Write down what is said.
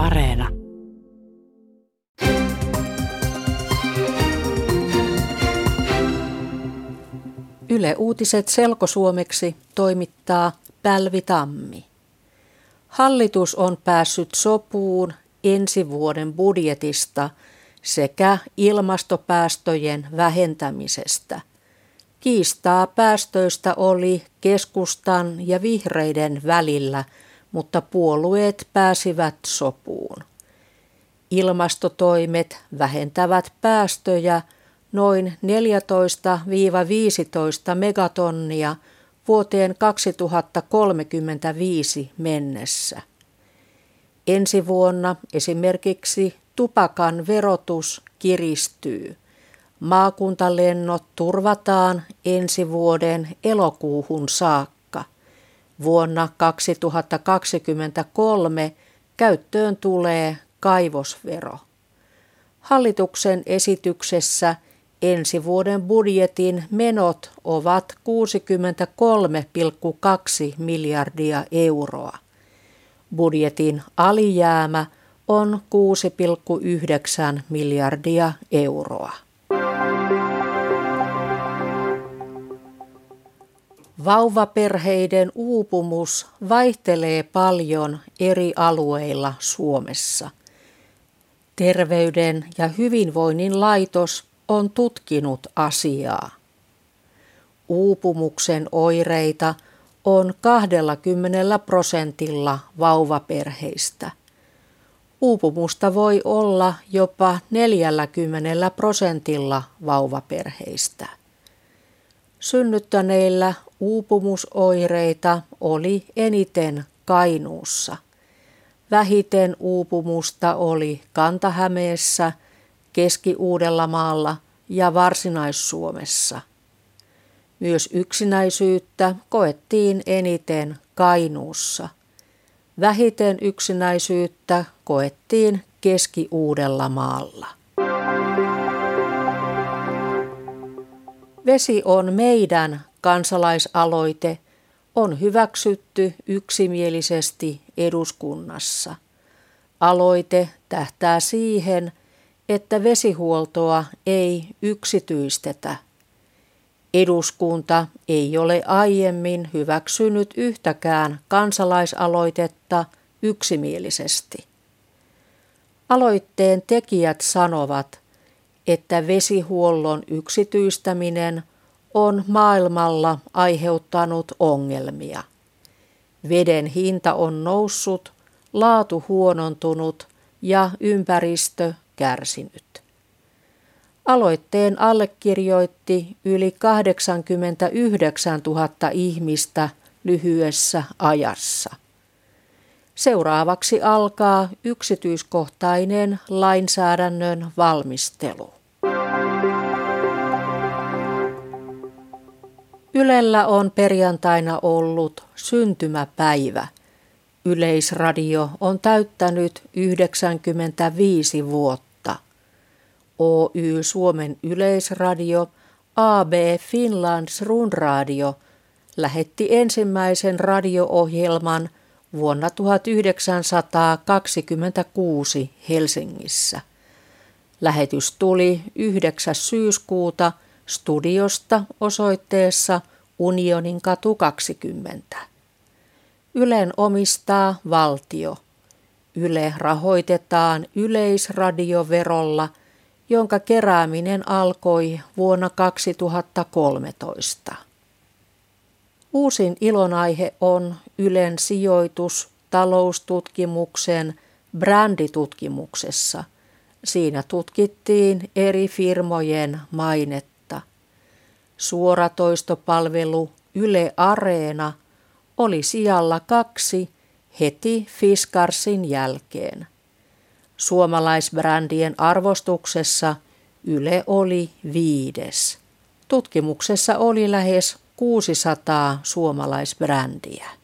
Areena. Yle Uutiset selkosuomeksi toimittaa Pälvi Tammi. Hallitus on päässyt sopuun ensi vuoden budjetista sekä ilmastopäästöjen vähentämisestä. Kiistaa päästöistä oli keskustan ja vihreiden välillä, mutta puolueet pääsivät sopuun. Ilmastotoimet vähentävät päästöjä noin 14-15 megatonnia vuoteen 2035 mennessä. Ensi vuonna esimerkiksi tupakan verotus kiristyy. Maakuntalennot turvataan ensi vuoden elokuuhun saakka. Vuonna 2023 käyttöön tulee kaivosvero. Hallituksen esityksessä ensi vuoden budjetin menot ovat 63,2 miljardia euroa. Budjetin alijäämä on 6,9 miljardia euroa. Vauvaperheiden uupumus vaihtelee paljon eri alueilla Suomessa. Terveyden ja hyvinvoinnin laitos on tutkinut asiaa. Uupumuksen oireita on 20 prosentilla vauvaperheistä. Uupumusta voi olla jopa 40 prosentilla vauvaperheistä. Synnyttäneillä uupumusoireita oli eniten Kainuussa. Vähiten uupumusta oli Kantahämeessä, Keski-Uudellamaalla ja Varsinais-Suomessa. Myös yksinäisyyttä koettiin eniten Kainuussa. Vähiten yksinäisyyttä koettiin Keski-Uudellamaalla. Vesi on meidän kansalaisaloite on hyväksytty yksimielisesti eduskunnassa. Aloite tähtää siihen, että vesihuoltoa ei yksityistetä. Eduskunta ei ole aiemmin hyväksynyt yhtäkään kansalaisaloitetta yksimielisesti. Aloitteen tekijät sanovat, että vesihuollon yksityistäminen on maailmalla aiheuttanut ongelmia. Veden hinta on noussut, laatu huonontunut ja ympäristö kärsinyt. Aloitteen allekirjoitti yli 89 000 ihmistä lyhyessä ajassa. Seuraavaksi alkaa yksityiskohtainen lainsäädännön valmistelu. Ylellä on perjantaina ollut syntymäpäivä. Yleisradio on täyttänyt 95 vuotta. Oy Suomen Yleisradio, AB Finlands Runradio lähetti ensimmäisen radio-ohjelman vuonna 1926 Helsingissä. Lähetys tuli 9. syyskuuta – studiosta osoitteessa Unionin katu 20. Ylen omistaa valtio. Yle rahoitetaan yleisradioverolla, jonka kerääminen alkoi vuonna 2013. Uusin ilonaihe on Ylen sijoitus taloustutkimuksen bränditutkimuksessa. Siinä tutkittiin eri firmojen mainetta suoratoistopalvelu Yle Areena oli sijalla kaksi heti Fiskarsin jälkeen. Suomalaisbrändien arvostuksessa Yle oli viides. Tutkimuksessa oli lähes 600 suomalaisbrändiä.